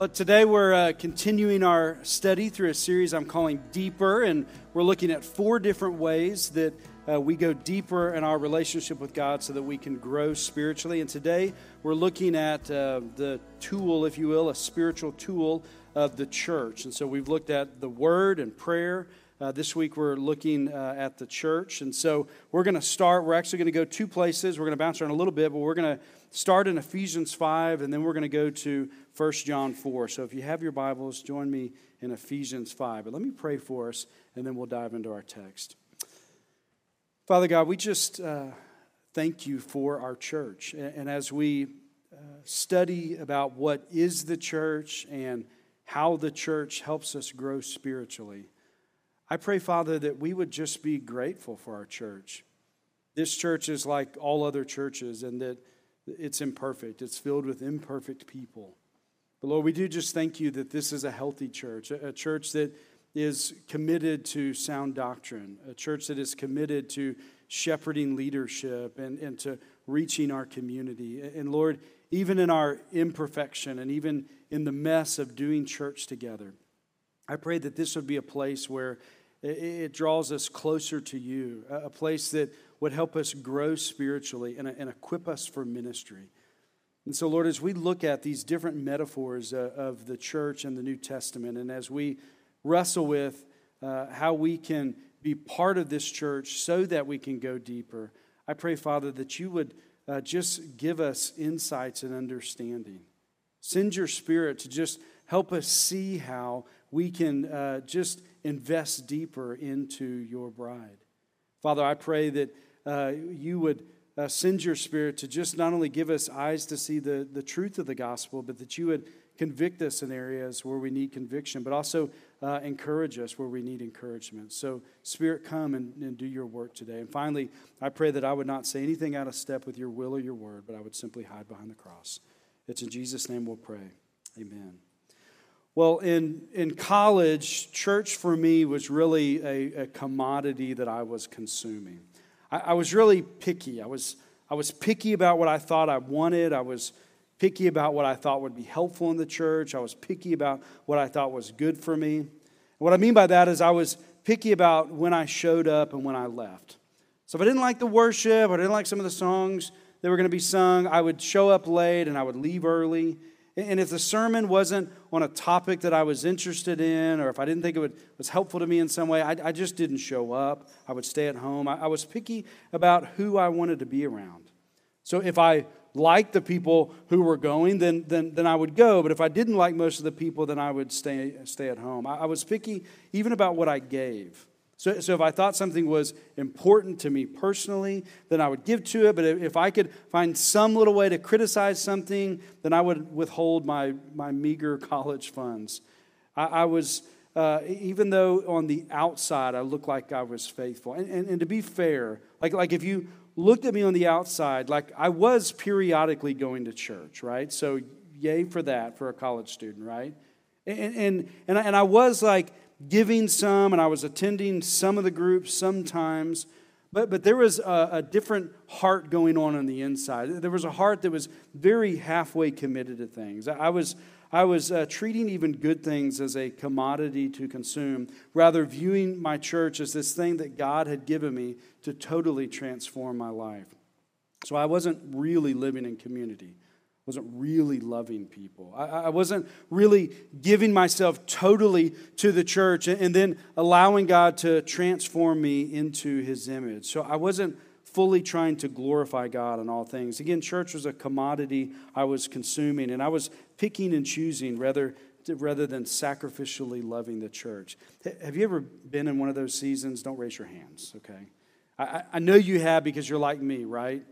But today we're uh, continuing our study through a series I'm calling Deeper, and we're looking at four different ways that uh, we go deeper in our relationship with God so that we can grow spiritually. And today we're looking at uh, the tool, if you will, a spiritual tool of the church. And so we've looked at the Word and prayer. Uh, this week we're looking uh, at the church. And so we're going to start, we're actually going to go two places. We're going to bounce around a little bit, but we're going to start in Ephesians 5, and then we're going to go to 1 John 4. So if you have your Bibles, join me in Ephesians 5. But let me pray for us, and then we'll dive into our text. Father God, we just uh, thank you for our church. And, and as we uh, study about what is the church and how the church helps us grow spiritually, I pray, Father, that we would just be grateful for our church. This church is like all other churches, and that it's imperfect. It's filled with imperfect people. But Lord, we do just thank you that this is a healthy church, a, church that is committed to sound doctrine, a church that is committed to shepherding leadership and, and to reaching our community. And Lord, even in our imperfection and even in the mess of doing church together, I pray that this would be a place where it draws us closer to you, a place that would help us grow spiritually and, and equip us for ministry. And so, Lord, as we look at these different metaphors uh, of the church and the New Testament, and as we wrestle with uh, how we can be part of this church so that we can go deeper, I pray, Father, that you would uh, just give us insights and understanding. Send your spirit to just help us see how we can uh, just invest deeper into your bride. Father, I pray that uh, you would uh, send your spirit to just not only give us eyes to see the, the truth of the gospel, but that you would convict us in areas where we need conviction, but also uh, encourage us where we need encouragement. So, Spirit, come and, and do your work today. And finally, I pray that I would not say anything out of step with your will or your word, but I would simply hide behind the cross. It's in Jesus' name we'll pray. Amen. Well, in, in college, church for me was really a, a commodity that I was consuming. I, I, was really picky. I was, I was picky about what I thought I wanted. I was picky about what I thought would be helpful in the church. I was picky about what I thought was good for me. And what I mean by that is I was picky about when I showed up and when I left. So if I didn't like the worship, or I didn't like some of the songs that were going to be sung, I would show up late and I would leave early. And if the sermon wasn't on a topic that I was interested in, or if I didn't think it would, was helpful to me in some way, I, I just didn't show up. I would stay at home. I, I was picky about who I wanted to be around. So if I liked the people who were going, then, then, then I would go. But if I didn't like most of the people, then I would stay, stay at home. I, I was picky even about what I gave. So, so if I thought something was important to me personally, then I would give to it. But if I could find some little way to criticize something, then I would withhold my, my meager college funds. I, I was, uh, even though on the outside I looked like I was faithful. And, and, and to be fair, like, like if you looked at me on the outside, like I was periodically going to church, right? So yay for that for a college student, right? And, and, and, I, and I was like, giving some, and I was attending some of the groups sometimes. But, but there was a, a, different heart going on on the inside. There was a heart that was very halfway committed to things. I was, I was uh, treating even good things as a commodity to consume, rather viewing my church as this thing that God had given me to totally transform my life. So I wasn't really living in community wasn't really loving people. I, I, wasn't really giving myself totally to the church and, and then allowing God to transform me into his image. So I wasn't fully trying to glorify God in all things. Again, church was a commodity I was consuming, and I was picking and choosing rather, rather than sacrificially loving the church. Have you ever been in one of those seasons? Don't raise your hands, okay? I, I know you have because you're like me, right?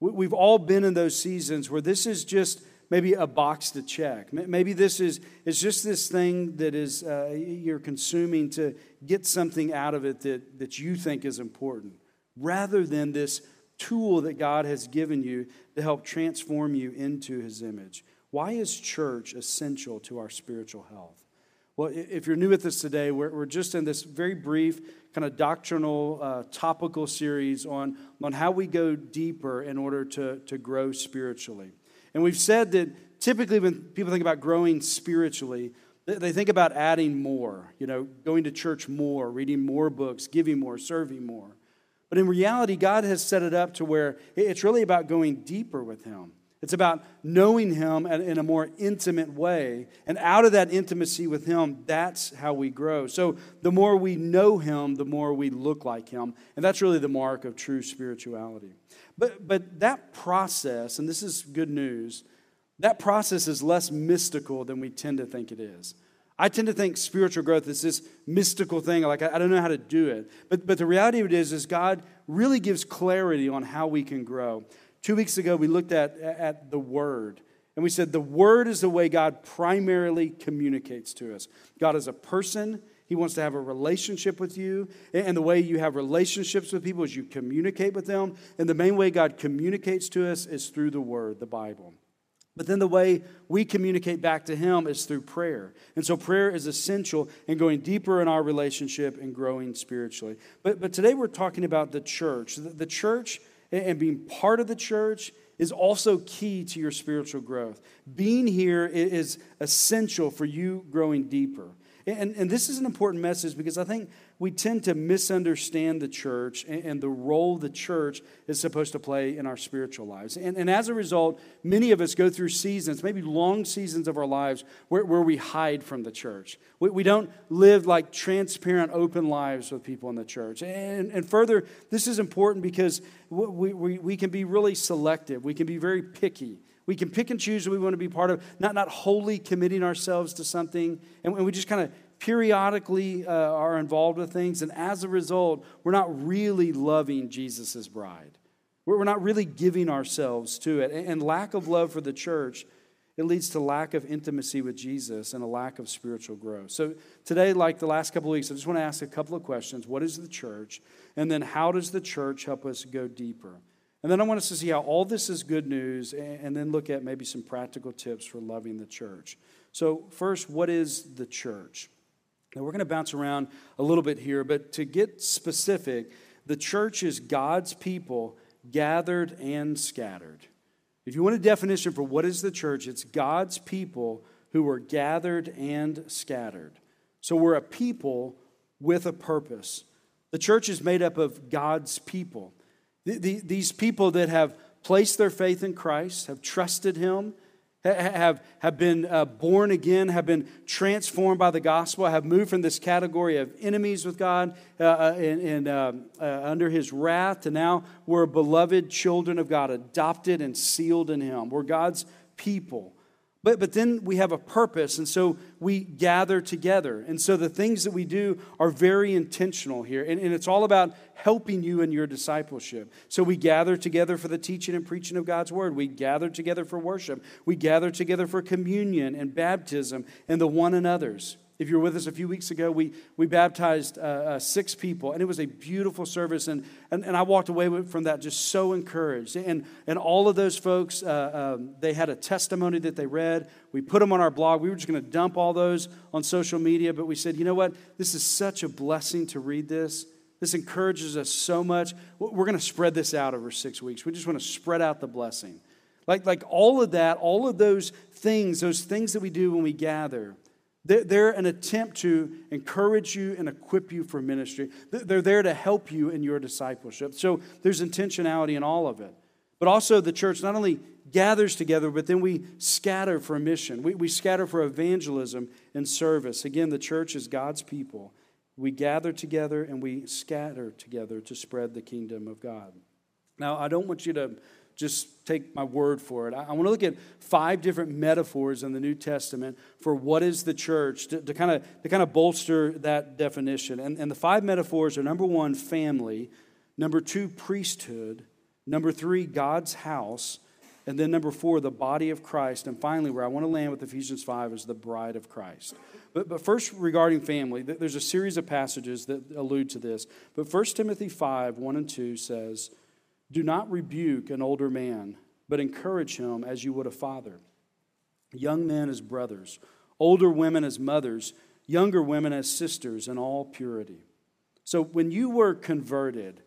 We've all been in those seasons where this is just maybe a box to check. Maybe this is, is just this thing that is uh, you're consuming to get something out of it that, that you think is important, rather than this tool that God has given you to help transform you into his image. Why is church essential to our spiritual health? Well, if you're new with us today, we're, we're just in this very brief, kind of doctrinal, uh, topical series on, on how we go deeper in order to, to grow spiritually. And we've said that typically when people think about growing spiritually, they think about adding more, you know, going to church more, reading more books, giving more, serving more. But in reality, God has set it up to where it's really about going deeper with Him. It's about knowing Him in a more intimate way. And out of that intimacy with Him, that's how we grow. So the more we know Him, the more we look like Him. And that's really the mark of true spirituality. But, but that process, and this is good news, that process is less mystical than we tend to think it is. I tend to think spiritual growth is this mystical thing, like I, don't know how to do it. But, but the reality of it is, is God really gives clarity on how we can grow. Two weeks ago, we looked at, at the Word. And we said the Word is the way God primarily communicates to us. God is a person. He wants to have a relationship with you. And the way you have relationships with people is you communicate with them. And the main way God communicates to us is through the Word, the Bible. But then the way we communicate back to Him is through prayer. And so prayer is essential in going deeper in our relationship and growing spiritually. But, but today we're talking about the church. The, the church and being part of the church is also key to your spiritual growth. Being here is essential for you growing deeper. And, and this is an important message because I think we tend to misunderstand the church and, and the role the church is supposed to play in our spiritual lives. And, and as a result, many of us go through seasons, maybe long seasons of our lives, where, where we hide from the church. We, we don't live like transparent, open lives with people in the church. And, and further, this is important because we, we, we can be really selective, we can be very picky. We can pick and choose what we want to be part of, not, not wholly committing ourselves to something. And we just kind of periodically uh, are involved with things. And as a result, we're not really loving Jesus' bride. We're not really giving ourselves to it. And lack of love for the church, it leads to lack of intimacy with Jesus and a lack of spiritual growth. So today, like the last couple of weeks, I just want to ask a couple of questions. What is the church? And then how does the church help us go deeper? And then I want us to see how all this is good news and then look at maybe some practical tips for loving the church. So, first, what is the church? Now, we're going to bounce around a little bit here, but to get specific, the church is God's people gathered and scattered. If you want a definition for what is the church, it's God's people who are gathered and scattered. So we're a people with a purpose. The church is made up of God's people. These people that have placed their faith in Christ, have trusted Him, have, have been uh, born again, have been transformed by the gospel, have moved from this category of enemies with God uh, uh and, and uh, uh, under His wrath to now we're beloved children of God, adopted and sealed in Him. We're God's people. But, but then we have a purpose, and so we gather together. And so the things that we do are very intentional here. And, and it's all about helping you in your discipleship. So we gather together for the teaching and preaching of God's word. We gather together for worship. We gather together for communion and baptism and the one another's. If you were with us a few weeks ago, we, we baptized uh, uh, six people, and it was a beautiful service. And, and, and I walked away from that just so encouraged. And, and all of those folks, uh, um, they had a testimony that they read. We put them on our blog. We were just going to dump all those on social media, but we said, you know what? This is such a blessing to read this. This encourages us so much. We're going to spread this out over six weeks. We just want to spread out the blessing. Like, like all of that, all of those things, those things that we do when we gather they're an attempt to encourage you and equip you for ministry. They're there to help you in your discipleship. So there's intentionality in all of it. But also, the church not only gathers together, but then we scatter for mission. We, we scatter for evangelism and service. Again, the church is God's people. We gather together and we scatter together to spread the kingdom of God. Now, I don't want you to just take my word for it. I, want to look at five different metaphors in the New Testament for what is the church to, kind of to kind of bolster that definition. And, and the five metaphors are number one, family, number two, priesthood, number three, God's house, and then number four, the body of Christ. And finally, where I want to land with Ephesians 5 is the bride of Christ. But, but first, regarding family, there's a series of passages that allude to this. But 1 Timothy 5 1 and 2 says, do not rebuke an older man, but encourage him as you would a father. Young men as brothers, older women as mothers, younger women as sisters in all purity. So when you were converted,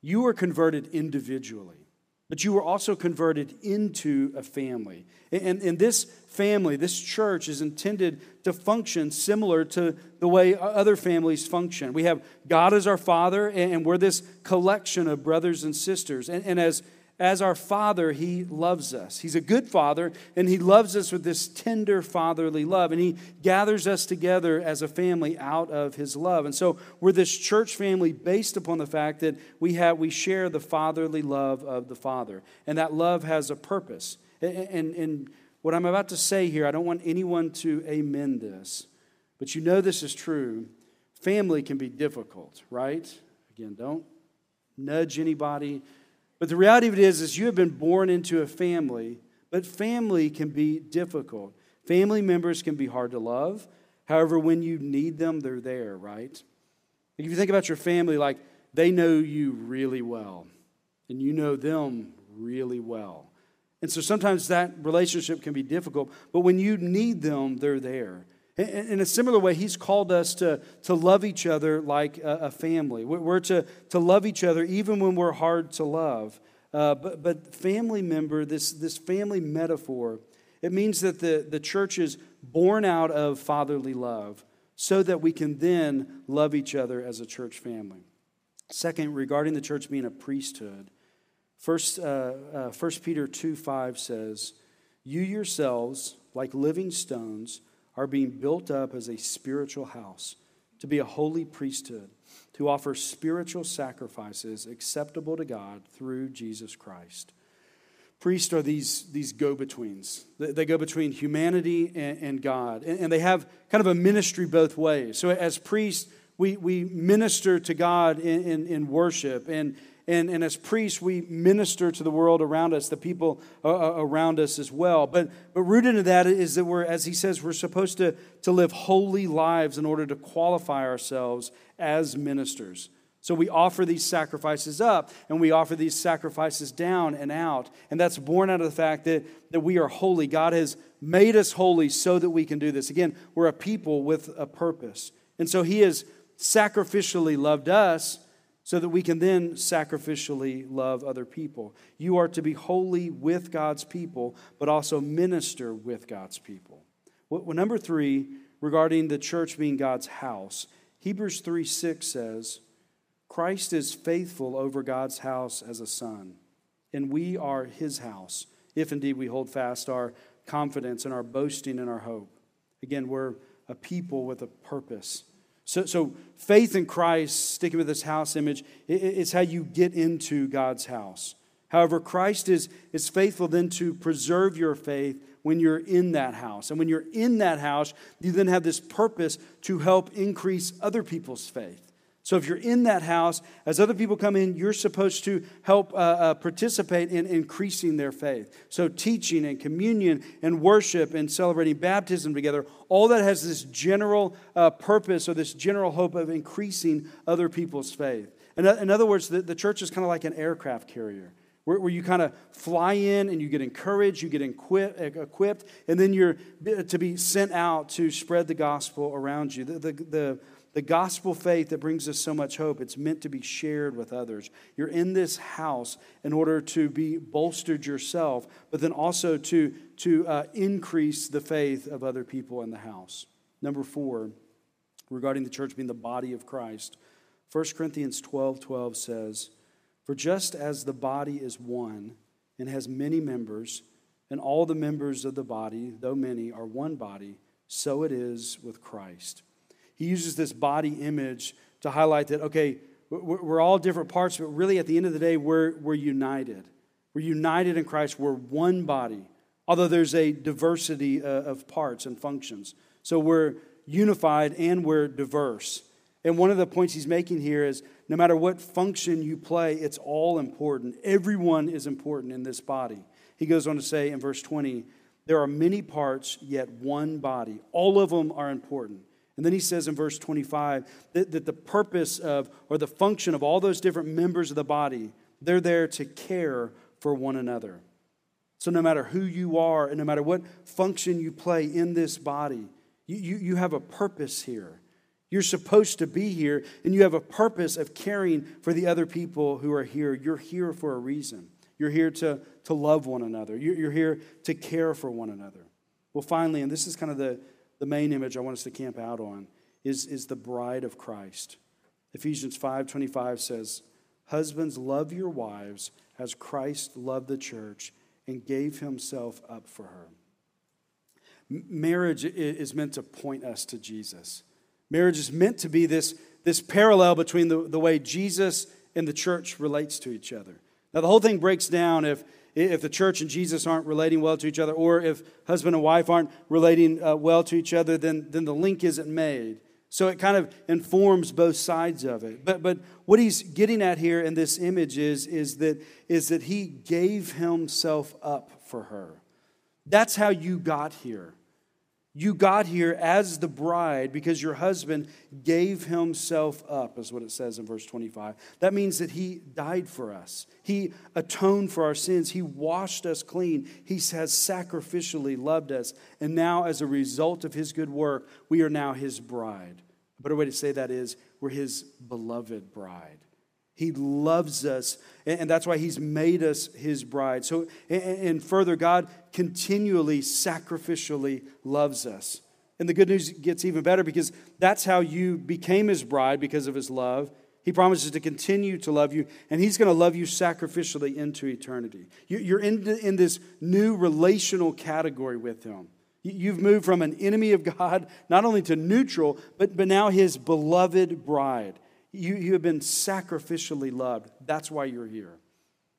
you were converted individually. But you were also converted into a family. And, and this family, this church, is intended to function similar to the way other families function. We have God as our Father, and we're this collection of brothers and sisters. And, and as as our Father, He loves us. He's a good Father, and He loves us with this tender fatherly love. And He gathers us together as a family out of His love. And so we're this church family based upon the fact that we, have, we share the fatherly love of the Father. And that love has a purpose. And, and, and what I'm about to say here, I don't want anyone to amen this, but you know this is true. Family can be difficult, right? Again, don't nudge anybody but the reality of it is, is you have been born into a family, but family can be difficult. Family members can be hard to love. However, when you need them, they're there, right? If you think about your family, like they know you really well, and you know them really well. And so sometimes that relationship can be difficult, but when you need them, they're there. In a similar way, he's called us to, to love each other like a, family. We're to, to love each other even when we're hard to love. Uh, but, but family member, this, this family metaphor, it means that the, the church is born out of fatherly love so that we can then love each other as a church family. Second, regarding the church being a priesthood, First, uh, uh, 1 Peter 2 5 says, You yourselves, like living stones, are being built up as a spiritual house, to be a holy priesthood, to offer spiritual sacrifices acceptable to God through Jesus Christ. Priests are these, these go betweens. They go between humanity and, and God, and, and they have kind of a ministry both ways. So, as priests, we, we minister to God in, in, in worship and, and, and as priests, we minister to the world around us, the people uh, uh, around us as well. But, but rooted in that is that we're, as he says, we're supposed to, to live holy lives in order to qualify ourselves as ministers. So we offer these sacrifices up and we offer these sacrifices down and out. And that's born out of the fact that, that we are holy. God has made us holy so that we can do this. Again, we're a people with a purpose. And so he has sacrificially loved us so that we can then sacrificially love other people. You are to be holy with God's people, but also minister with God's people. Well, number three, regarding the church being God's house, Hebrews 3 6 says, Christ is faithful over God's house as a son, and we are his house, if indeed we hold fast our confidence and our boasting and our hope. Again, we're a people with a purpose. So, so faith in Christ, sticking with this house image, it's how you get into God's house. However, Christ is, is faithful then to preserve your faith when you're in that house. And when you're in that house, you then have this purpose to help increase other people's faith. So if you're in that house, as other people come in, you're supposed to help uh, uh, participate in increasing their faith. So teaching and communion and worship and celebrating baptism together, all that has this general uh, purpose or this general hope of increasing other people's faith. In, in other words, the, the church is kind of like an aircraft carrier. Where, you kind of fly in and you get encouraged, you get equipped, and then you're to be sent out to spread the gospel around you. The, the, the the gospel faith that brings us so much hope, it's meant to be shared with others. You're in this house in order to be bolstered yourself, but then also to, to uh, increase the faith of other people in the house. Number four, regarding the church being the body of Christ, 1 Corinthians 12 12 says, For just as the body is one and has many members, and all the members of the body, though many, are one body, so it is with Christ he uses this body image to highlight that, okay, we're all different parts, but really at the end of the day, we're, we're united. We're united in Christ. We're one body, although there's a diversity uh, of parts and functions. So we're unified and we're diverse. And one of the points he's making here is no matter what function you play, it's all important. Everyone is important in this body. He goes on to say in verse 20, there are many parts, yet one body. All of them are important. And then he says in verse 25 that, that the purpose of, or the function of all those different members of the body, they're there to care for one another. So no matter who you are and no matter what function you play in this body, you, you, you have a purpose here. You're supposed to be here, and you have a purpose of caring for the other people who are here. You're here for a reason. You're here to, to love one another. You're, you're here to care for one another. Well, finally, and this is kind of the, the main image I want us to camp out on, is, is the bride of Christ. Ephesians 5:25 says, "Husbands, love your wives as Christ loved the church and gave himself up for her." Marriage is meant to point us to Jesus. Marriage is meant to be this, this parallel between the, the way Jesus and the church relates to each other. Now, the whole thing breaks down if, if the church and Jesus aren't relating well to each other, or if husband and wife aren't relating uh, well to each other, then, then the link isn't made. So it kind of informs both sides of it. But, but what he's getting at here in this image is, is, that, is that he gave himself up for her. That's how you got here. You got here as the bride because your husband gave himself up, is what it says in verse 25. That means that he died for us. He atoned for our sins. He washed us clean. He has sacrificially loved us. And now, as a result of his good work, we are now his bride. A better way to say that is we're his beloved bride. He loves us, and that's why He's made us His bride. So, and further, God continually, sacrificially loves us. And the good news gets even better because that's how you became His bride because of His love. He promises to continue to love you, and He's going to love you sacrificially into eternity. You're in, this new relational category with Him. You've moved from an enemy of God, not only to neutral, but, but now His beloved bride. You, you have been sacrificially loved. That's why you're here.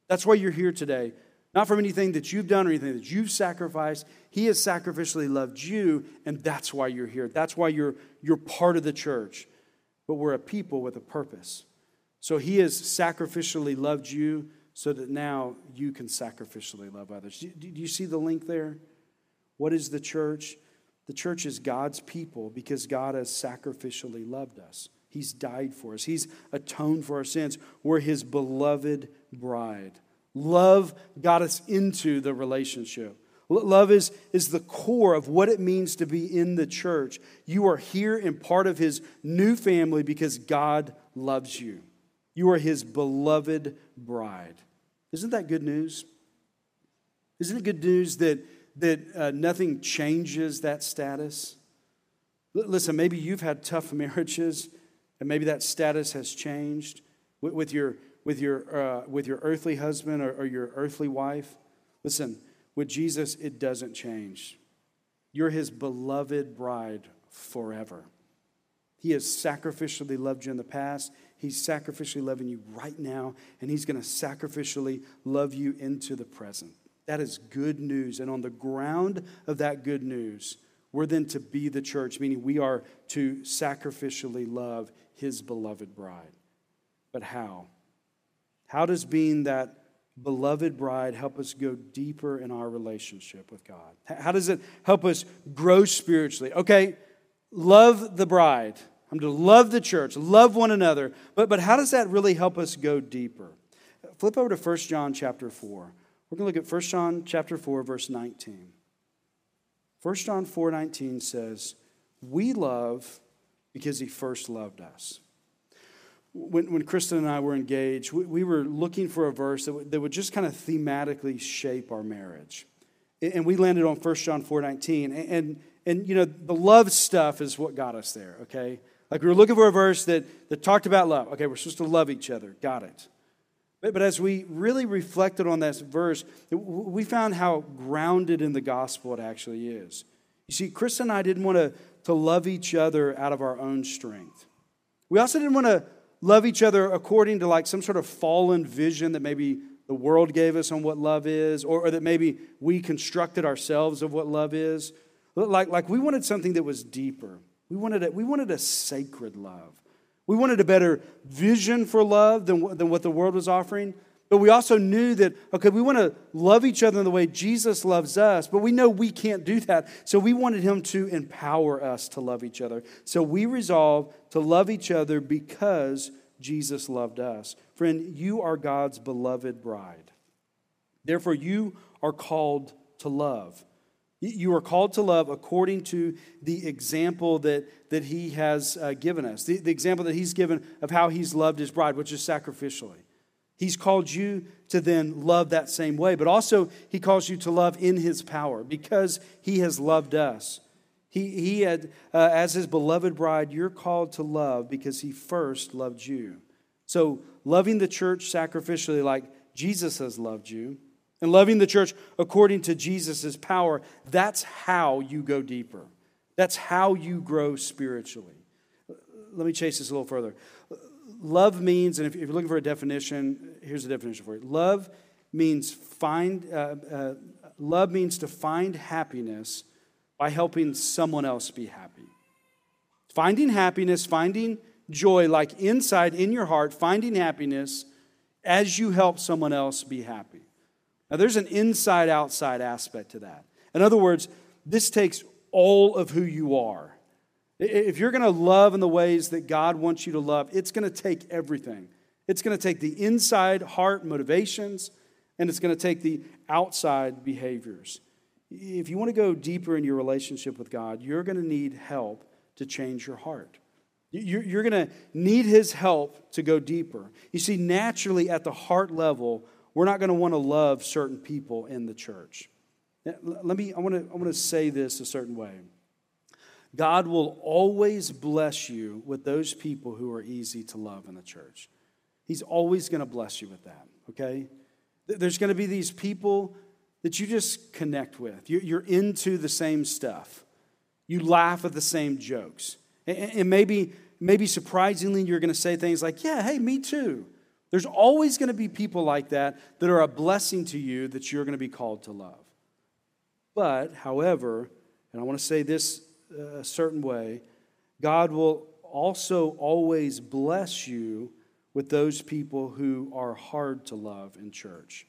That's why you're here today. Not from anything that you've done or anything that you've sacrificed. He has sacrificially loved you, and that's why you're here. That's why you're, you're part of the church. But we're a people with a purpose. So he has sacrificially loved you so that now you can sacrificially love others. Do, do you see the link there? What is the church? The church is God's people because God has sacrificially loved us. He's died for us, He's atoned for our sins. We're His beloved bride. Love got us into the relationship. Love is, is the core of what it means to be in the church. You are here and part of His new family because God loves you. You are His beloved bride. Isn't that good news? Isn't it good news that, that uh, nothing changes that status? L- listen, maybe you've had tough marriages. And maybe that status has changed with, with your, with, your, uh, with your earthly husband or, or your earthly wife. Listen, with Jesus, it doesn't change. You're his beloved bride forever. He has sacrificially loved you in the past. He's sacrificially loving you right now, and he's going to sacrificially love you into the present. That is good news. And on the ground of that good news, we're then to be the church, meaning we are to sacrificially love his beloved bride. But how? How does being that beloved bride help us go deeper in our relationship with God? How does it help us grow spiritually? Okay, love the bride. I'm to love the church, love one another. But, but how does that really help us go deeper? Flip over to 1 John chapter 4. We're going to look at 1 John chapter 4, verse 19. 1 John 4 19 says, We love because he first loved us. When, when Kristen and I were engaged, we, we were looking for a verse that, w- that would just kind of thematically shape our marriage. And we landed on 1 John 4 19. And, and, and, you know, the love stuff is what got us there, okay? Like we were looking for a verse that, that talked about love. Okay, we're supposed to love each other. Got it. But, but as we really reflected on that verse, we found how grounded in the gospel it actually is. You see, Chris and I didn't want to to love each other out of our own strength. We also didn't want to love each other according to like some sort of fallen vision that maybe the world gave us on what love is, or, or that maybe we constructed ourselves of what love is. Like, like we wanted something that was deeper. We wanted, a, we wanted a sacred love. We wanted a better vision for love than, than what the world was offering. But we also knew that, okay, we want to love each other in the way Jesus loves us, but we know we can't do that. So we wanted him to empower us to love each other. So we resolved to love each other because Jesus loved us. Friend, you are God's beloved bride. Therefore, you are called to love. You are called to love according to the example that, that he has uh, given us, the, the example that he's given of how he's loved his bride, which is sacrificially. He's called you to then love that same way, but also He calls you to love in His power because He has loved us. He, he had, uh, as His beloved bride, you're called to love because He first loved you. So, loving the church sacrificially, like Jesus has loved you, and loving the church according to Jesus' power, that's how you go deeper. That's how you grow spiritually. Let me chase this a little further. Love means, and if you're looking for a definition, here's the definition for it. Love means find. Uh, uh, love means to find happiness by helping someone else be happy. Finding happiness, finding joy, like inside in your heart, finding happiness as you help someone else be happy. Now, there's an inside outside aspect to that. In other words, this takes all of who you are. If you're going to love in the ways that God wants you to love, it's going to take everything. It's going to take the inside heart motivations, and it's going to take the outside behaviors. If you want to go deeper in your relationship with God, you're going to need help to change your heart. You're going to need His help to go deeper. You see, naturally, at the heart level, we're not going to want to love certain people in the church. Let me, I want to, I want to say this a certain way. God will always bless you with those people who are easy to love in the church. He's always going to bless you with that, okay? There's going to be these people that you just connect with. You're into the same stuff. You laugh at the same jokes. And maybe, maybe surprisingly, you're going to say things like, Yeah, hey, me too. There's always going to be people like that that are a blessing to you that you're going to be called to love. But, however, and I want to say this Uh, a certain way, God will also always bless you with those people who are hard to love in church.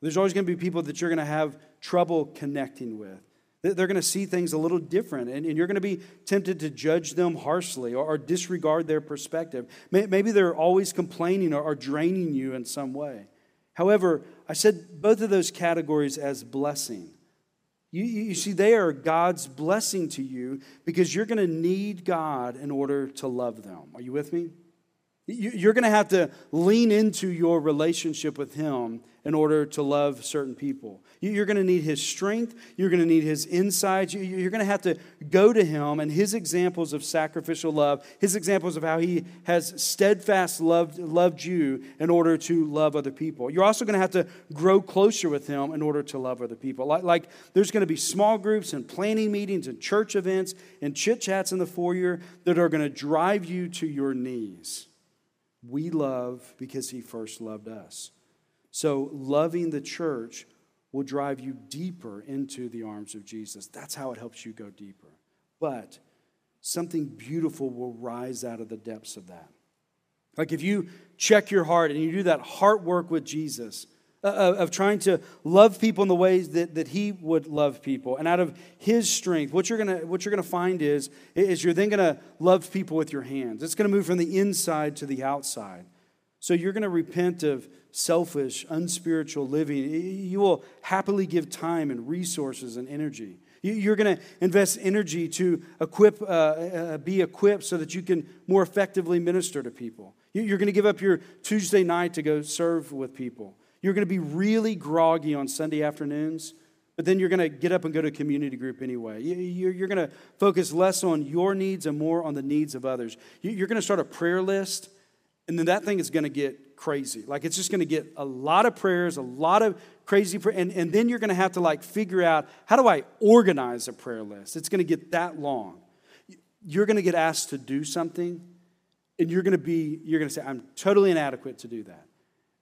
There's always going to be people that you're going to have trouble connecting with. They're going to see things a little different, and, you're going to be tempted to judge them harshly or, disregard their perspective. Maybe they're always complaining or, or draining you in some way. However, I said both of those categories as blessing. You, you see, they are God's blessing to you because you're going to need God in order to love them. Are you with me? You're going to have to lean into your relationship with Him in order to love certain people. You're going to need His strength. You're going to need His insights. You're going to have to go to Him and His examples of sacrificial love, His examples of how He has steadfast loved, loved you in order to love other people. You're also going to have to grow closer with Him in order to love other people. Like, like there's going to be small groups and planning meetings and church events and chit chats in the foyer that are going to drive you to your knees. We love because he first loved us. So, loving the church will drive you deeper into the arms of Jesus. That's how it helps you go deeper. But something beautiful will rise out of the depths of that. Like if you check your heart and you do that heart work with Jesus, uh, of trying to love people in the ways that, that he would love people and out of his strength what you're gonna what you're gonna find is is you're then gonna love people with your hands it's gonna move from the inside to the outside so you're gonna repent of selfish unspiritual living you will happily give time and resources and energy you're going to invest energy to equip, uh, uh, be equipped so that you can more effectively minister to people. You're going to give up your Tuesday night to go serve with people. You're going to be really groggy on Sunday afternoons, but then you're going to get up and go to a community group anyway. You're going to focus less on your needs and more on the needs of others. You're going to start a prayer list, and then that thing is going to get crazy. Like it's just going to get a lot of prayers, a lot of crazy prayer, and, and then you're going to have to like figure out how do I organize a prayer list? It's going to get that long. You're going to get asked to do something, and you're going to be, you're going to say, I'm totally inadequate to do that.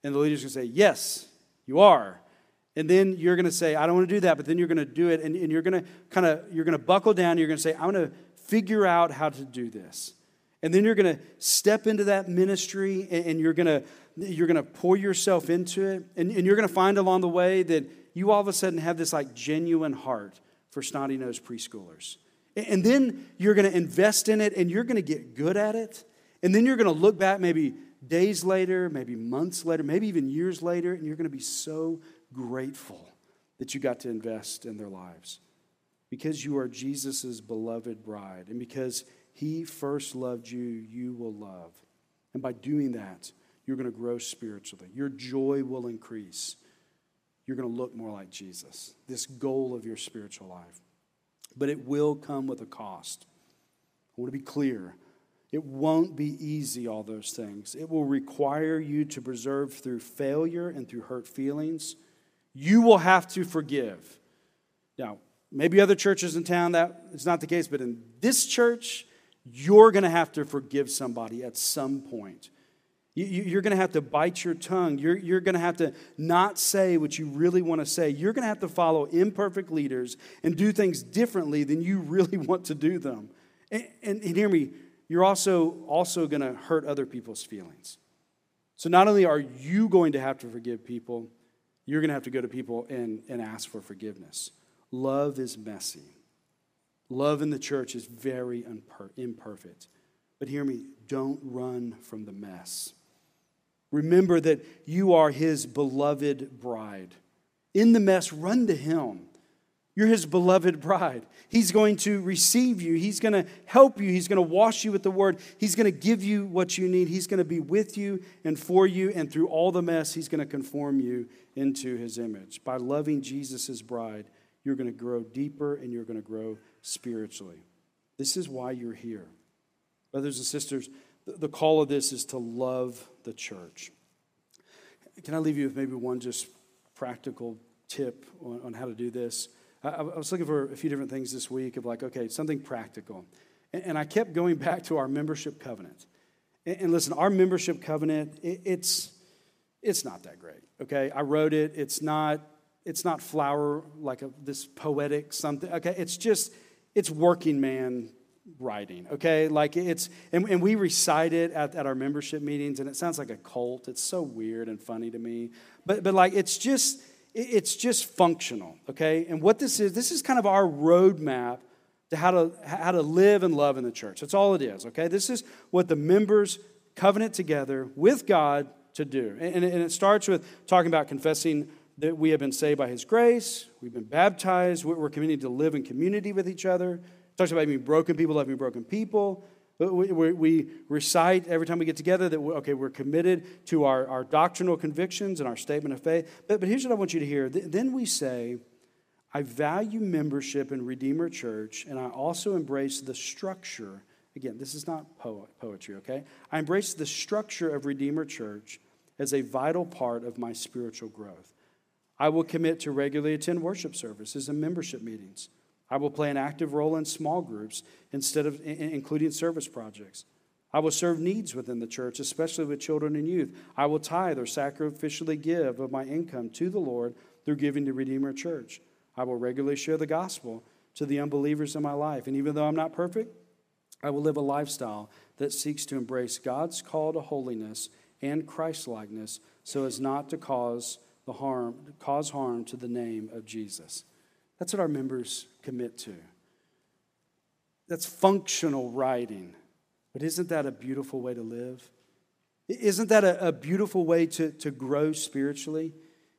And the leader's going to say, Yes, you are. And then you're going to say, I don't want to do that, but then you're going to do it, and, and you're going to kind of, you're going to buckle down, you're going to say, I'm going to figure out how to do this. And then you're going to step into that ministry, and, and you're going to, you're going to pour yourself into it, and, and you're going to find along the way that you all of a sudden have this like genuine heart for snotty nosed preschoolers. And then you're going to invest in it, and you're going to get good at it. And then you're going to look back maybe days later, maybe months later, maybe even years later, and you're going to be so grateful that you got to invest in their lives. Because you are Jesus' beloved bride, and because he first loved you, you will love. And by doing that, you're going to grow spiritually. Your joy will increase. You're going to look more like Jesus, this goal of your spiritual life. But it will come with a cost. I want to be clear. It won't be easy, all those things. It will require you to preserve through failure and through hurt feelings. You will have to forgive. Now, maybe other churches in town that is not the case, but in this church, you're going to have to forgive somebody at some point. You're going to have to bite your tongue. You're, going to have to not say what you really want to say. You're going to have to follow imperfect leaders and do things differently than you really want to do them. And, and, and hear me, you're also, also going to hurt other people's feelings. So not only are you going to have to forgive people, you're going to have to go to people and, and ask for forgiveness. Love is messy. Love in the church is very imperfect. But hear me, don't run from the mess. Remember that you are his beloved bride. In the mess, run to him. You're his beloved bride. He's going to receive you. He's going to help you. He's going to wash you with the word. He's going to give you what you need. He's going to be with you and for you. And through all the mess, he's going to conform you into his image. By loving Jesus' bride, you're going to grow deeper and you're going to grow spiritually. This is why you're here. Brothers and sisters, the call of this is to love the church. Can I leave you with maybe one just practical tip on, on how to do this? I, I, was looking for a few different things this week of like, okay, something practical. And, and I kept going back to our membership covenant. And, and listen, our membership covenant, it, it's, it's not that great, okay? I wrote it. It's not, it's not flower like a, this poetic something, okay? It's just, it's working man writing, okay? Like it's, and, and we recite it at, at our membership meetings, and it sounds like a cult. It's so weird and funny to me. But, but like, it's just, it's just functional, okay? And what this is, this is kind of our roadmap to how to, how to live and love in the church. That's all it is, okay? This is what the members covenant together with God to do. And, and it starts with talking about confessing that we have been saved by His grace, we've been baptized, we're committed to live in community with each other talks about being broken people loving broken people. We, we, we, recite every time we get together that, we're, okay, we're committed to our, our doctrinal convictions and our statement of faith. But, but here's what I want you to hear. Then we say, I value membership in Redeemer Church, and I also embrace the structure. Again, this is not po- poetry, okay? I embrace the structure of Redeemer Church as a vital part of my spiritual growth. I will commit to regularly attend worship services and membership meetings. I will play an active role in small groups instead of including service projects. I will serve needs within the church, especially with children and youth. I will tithe or sacrificially give of my income to the Lord through giving to Redeemer Church. I will regularly share the gospel to the unbelievers in my life. And even though I'm not perfect, I will live a lifestyle that seeks to embrace God's call to holiness and Christlikeness so as not to cause the harm cause harm to the name of Jesus. That's what our members commit to. That's functional writing. But isn't that a beautiful way to live? Isn't that a, a, beautiful way to, to grow spiritually?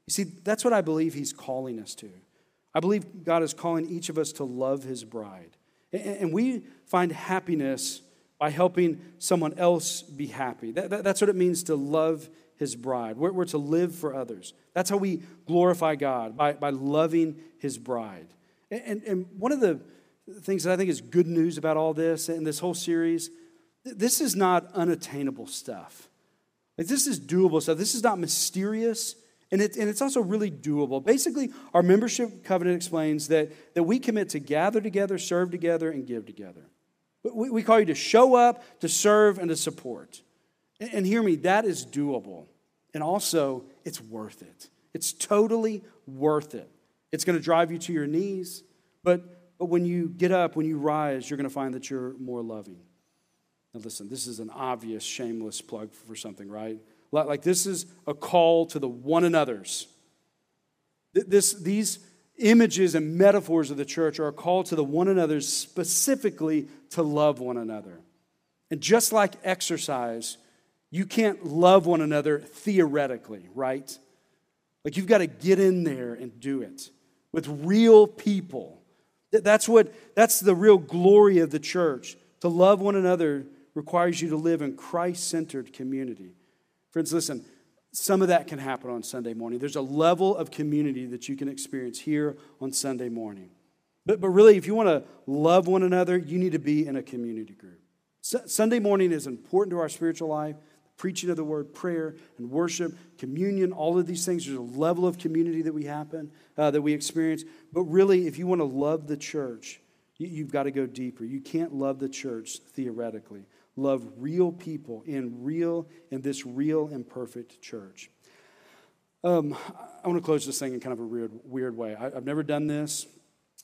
You see, that's what I believe He's calling us to. I believe God is calling each of us to love His bride. And, and we find happiness by helping someone else be happy. That, that, that's what it means to love his bride. We're, we're, to live for others. That's how we glorify God, by, by loving his bride. And, and, and one of the things that I think is good news about all this and this whole series, this is not unattainable stuff. Like, this is doable stuff. This is not mysterious. And, it, and it's also really doable. Basically, our membership covenant explains that, that we commit to gather together, serve together, and give together. We, we call you to show up, to serve, and to support. And hear me, that is doable. And also, it's worth it. It's totally worth it. It's going to drive you to your knees, but, but when you get up, when you rise, you're going to find that you're more loving. Now, listen, this is an obvious, shameless plug for something, right? Like, this is a call to the one another's. This, these images and metaphors of the church are a call to the one another's specifically to love one another. And just like exercise, you can't love one another theoretically, right? Like you've got to get in there and do it with real people. That's what that's the real glory of the church. To love one another requires you to live in Christ-centered community. Friends, listen, some of that can happen on Sunday morning. There's a level of community that you can experience here on Sunday morning. But, but really, if you want to love one another, you need to be in a community group. Sunday morning is important to our spiritual life. Preaching of the word, prayer and worship, communion, all of these things. There's a level of community that we happen, uh, that we experience. But really, if you want to love the church, you, you've got to go deeper. You can't love the church theoretically. Love real people in real, in this real and perfect church. Um, I want to close this thing in kind of a weird, weird way. I, have never done this.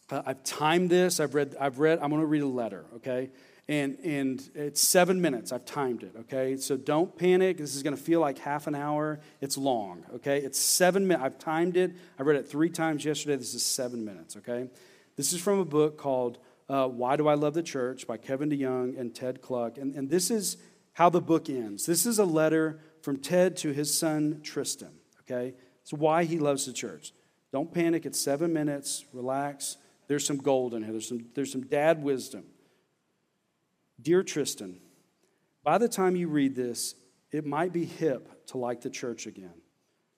Uh, I've timed this. I've read. I've read. I'm going to read a letter. Okay, and, and it's seven minutes. I've timed it, okay? So don't panic. This is going to feel like half an hour. It's long, okay? It's seven minutes. I've timed it. I read it three times yesterday. This is seven minutes, okay? This is from a book called uh, Why Do I Love the Church by Kevin DeYoung and Ted Kluck And, and this is how the book ends. This is a letter from Ted to his son Tristan, okay? It's why he loves the church. Don't panic. It's seven minutes. Relax. There's some gold in here, there's some, there's some dad wisdom. Dear Tristan, by the time you read this, it might be hip to like the church again.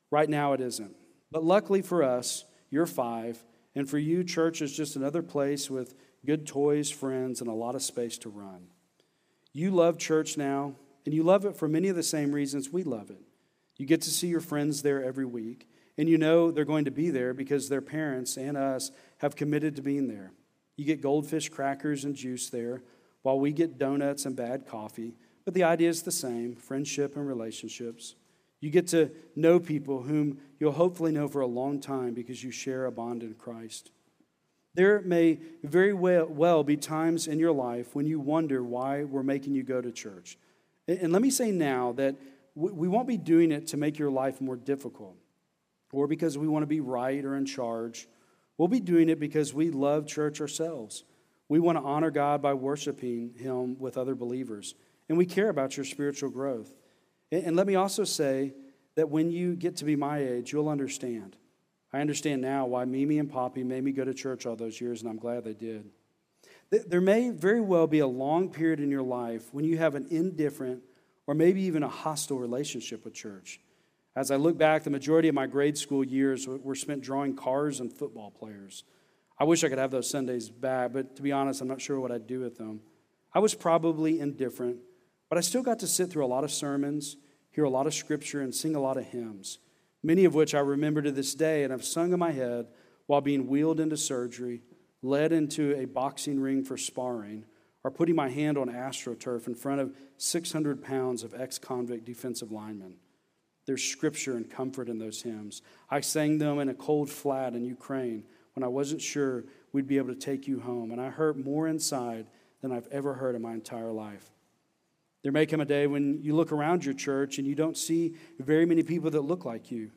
Right now, it isn't. But luckily for us, you're five, and for you, church is just another place with good toys, friends, and a lot of space to run. You love church now, and you love it for many of the same reasons we love it. You get to see your friends there every week, and you know they're going to be there because their parents and us have committed to being there. You get goldfish crackers and juice there while we get donuts and bad coffee. But the idea is the same friendship and relationships. You get to know people whom you'll hopefully know for a long time because you share a bond in Christ. There may very well be times in your life when you wonder why we're making you go to church. And let me say now that we won't be doing it to make your life more difficult or because we want to be right or in charge. We'll be doing it because we love church ourselves. We want to honor God by worshiping Him with other believers. And we care about your spiritual growth. And let me also say that when you get to be my age, you'll understand. I understand now why Mimi and Poppy made me go to church all those years, and I'm glad they did. There may very well be a long period in your life when you have an indifferent or maybe even a hostile relationship with church. As I look back, the majority of my grade school years were spent drawing cars and football players. I wish I could have those Sundays back, but to be honest, I'm not sure what I'd do with them. I was probably indifferent, but I still got to sit through a lot of sermons, hear a lot of scripture, and sing a lot of hymns, many of which I remember to this day and I've sung in my head while being wheeled into surgery, led into a boxing ring for sparring, or putting my hand on AstroTurf in front of 600 pounds of ex convict defensive linemen. There's scripture and comfort in those hymns. I sang them in a cold flat in Ukraine when I wasn't sure we'd be able to take you home. And I hurt more inside than I've ever hurt in my entire life. There may come a day when you look around your church and you don't see very many people that look like you.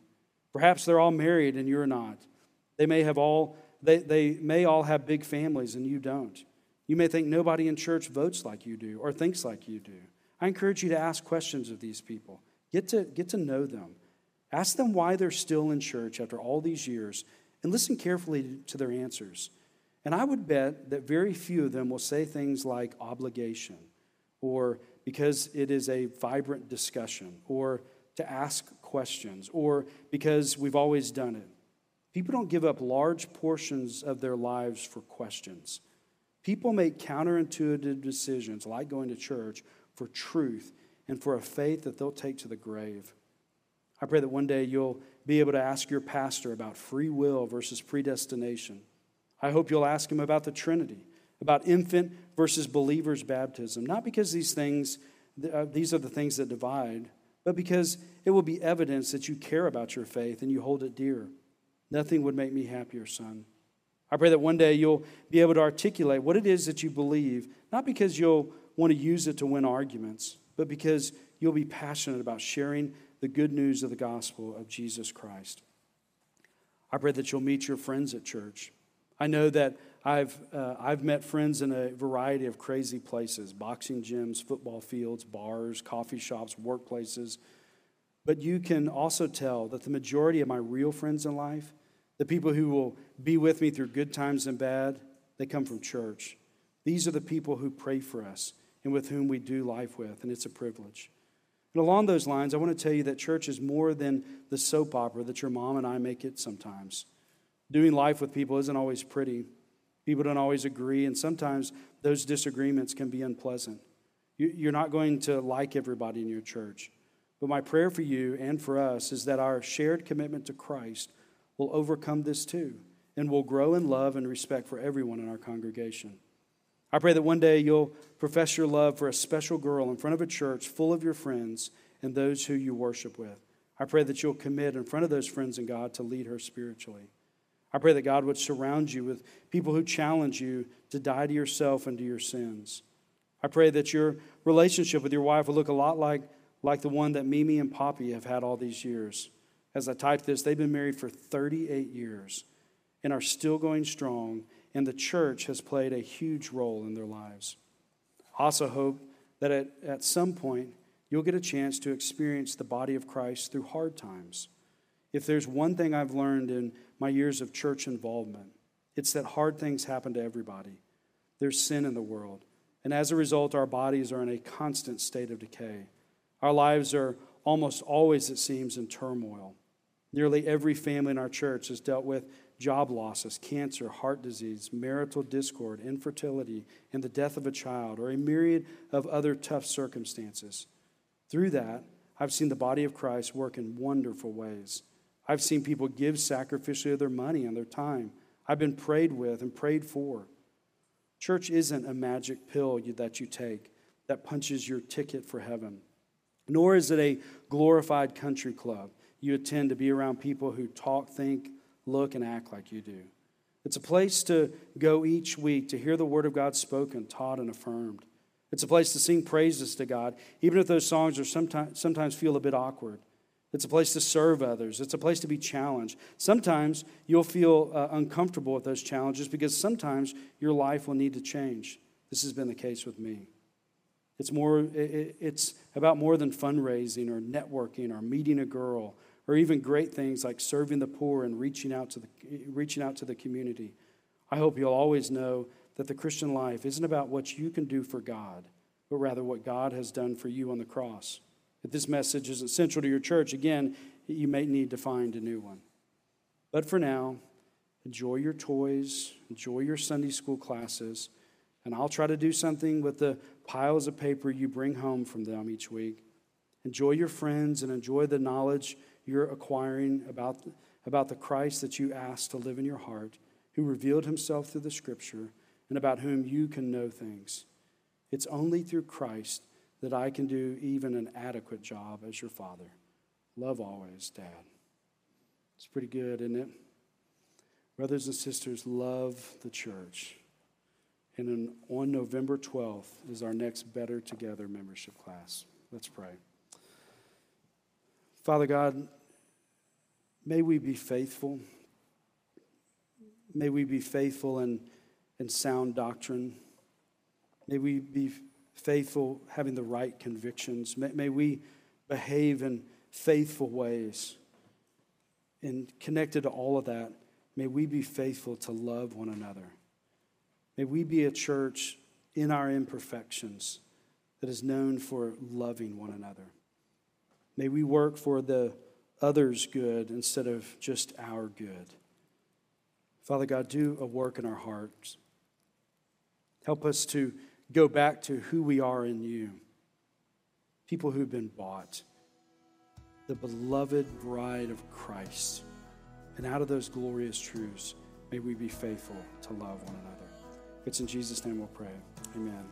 Perhaps they're all married and you're not. They may have all they, they may all have big families and you don't. You may think nobody in church votes like you do or thinks like you do. I encourage you to ask questions of these people. Get to, get to know them. Ask them why they're still in church after all these years and listen carefully to their answers. And I would bet that very few of them will say things like obligation or because it is a vibrant discussion or to ask questions or because we've always done it. People don't give up large portions of their lives for questions. People make counterintuitive decisions like going to church for truth and for a faith that they'll take to the grave. I pray that one day you'll be able to ask your pastor about free will versus predestination. I hope you'll ask him about the Trinity, about infant versus believer's baptism, not because these things, uh, these are the things that divide, but because it will be evidence that you care about your faith and you hold it dear. Nothing would make me happier, son. I pray that one day you'll be able to articulate what it is that you believe, not because you'll want to use it to win arguments, but because you'll be passionate about sharing the good news of the gospel of Jesus Christ. I pray that you'll meet your friends at church. I know that I've, uh, I've met friends in a variety of crazy places boxing gyms, football fields, bars, coffee shops, workplaces. But you can also tell that the majority of my real friends in life, the people who will be with me through good times and bad, they come from church. These are the people who pray for us and with whom we do life with, and it's a privilege. And along those lines, I want to tell you that church is more than the soap opera that your mom and I make it sometimes. Doing life with people isn't always pretty. People don't always agree, and sometimes those disagreements can be unpleasant. You're not going to like everybody in your church. But my prayer for you and for us is that our shared commitment to Christ will overcome this too and will grow in love and respect for everyone in our congregation. I pray that one day you'll profess your love for a special girl in front of a church full of your friends and those who you worship with. I pray that you'll commit in front of those friends and God to lead her spiritually. I pray that God would surround you with people who challenge you to die to yourself and to your sins. I pray that your relationship with your wife will look a lot like, like the one that Mimi and Poppy have had all these years. As I type this, they've been married for 38 years and are still going strong and the church has played a huge role in their lives. I also hope that at, at some point you'll get a chance to experience the body of Christ through hard times. If there's one thing I've learned in my years of church involvement, it's that hard things happen to everybody. There's sin in the world, and as a result, our bodies are in a constant state of decay. Our lives are almost always, it seems, in turmoil. Nearly every family in our church has dealt with job losses, cancer, heart disease, marital discord, infertility, and the death of a child, or a myriad of other tough circumstances. Through that, I've seen the body of Christ work in wonderful ways. I've seen people give sacrificially of their money and their time. I've been prayed with and prayed for. Church isn't a magic pill that you take that punches your ticket for heaven, nor is it a glorified country club you attend to be around people who talk, think, look, and act like you do. It's a place to go each week to hear the Word of God spoken, taught, and affirmed. It's a place to sing praises to God, even if those songs are sometimes, sometimes feel a bit awkward. It's a place to serve others. It's a place to be challenged. Sometimes you'll feel uh, uncomfortable with those challenges because sometimes your life will need to change. This has been the case with me. It's, more, it, it's about more than fundraising or networking or meeting a girl or even great things like serving the poor and reaching out to the, reaching out to the community. I hope you'll always know that the Christian life isn't about what you can do for God, but rather what God has done for you on the cross. If this message isn't central to your church, again, you may need to find a new one. But for now, enjoy your toys, enjoy your Sunday school classes, and I'll try to do something with the piles of paper you bring home from them each week. Enjoy your friends and enjoy the knowledge you're acquiring about, about the Christ that you asked to live in your heart, who revealed himself through the scripture, and about whom you can know things. It's only through Christ that I can do even an adequate job as your father. Love always, Dad. It's pretty good, isn't it? Brothers and sisters, love the church. And on November 12th is our next Better Together membership class. Let's pray. Father God, may we be faithful. May we be faithful in, in sound doctrine. May we be faithful having the right convictions. May, may we behave in faithful ways. And connected to all of that, may we be faithful to love one another. May we be a church in our imperfections that is known for loving one another. May we work for the others' good instead of just our good. Father God, do a work in our hearts. Help us to go back to who we are in you people who've been bought, the beloved bride of Christ. And out of those glorious truths, may we be faithful to love one another. It's in Jesus' name we'll pray. Amen.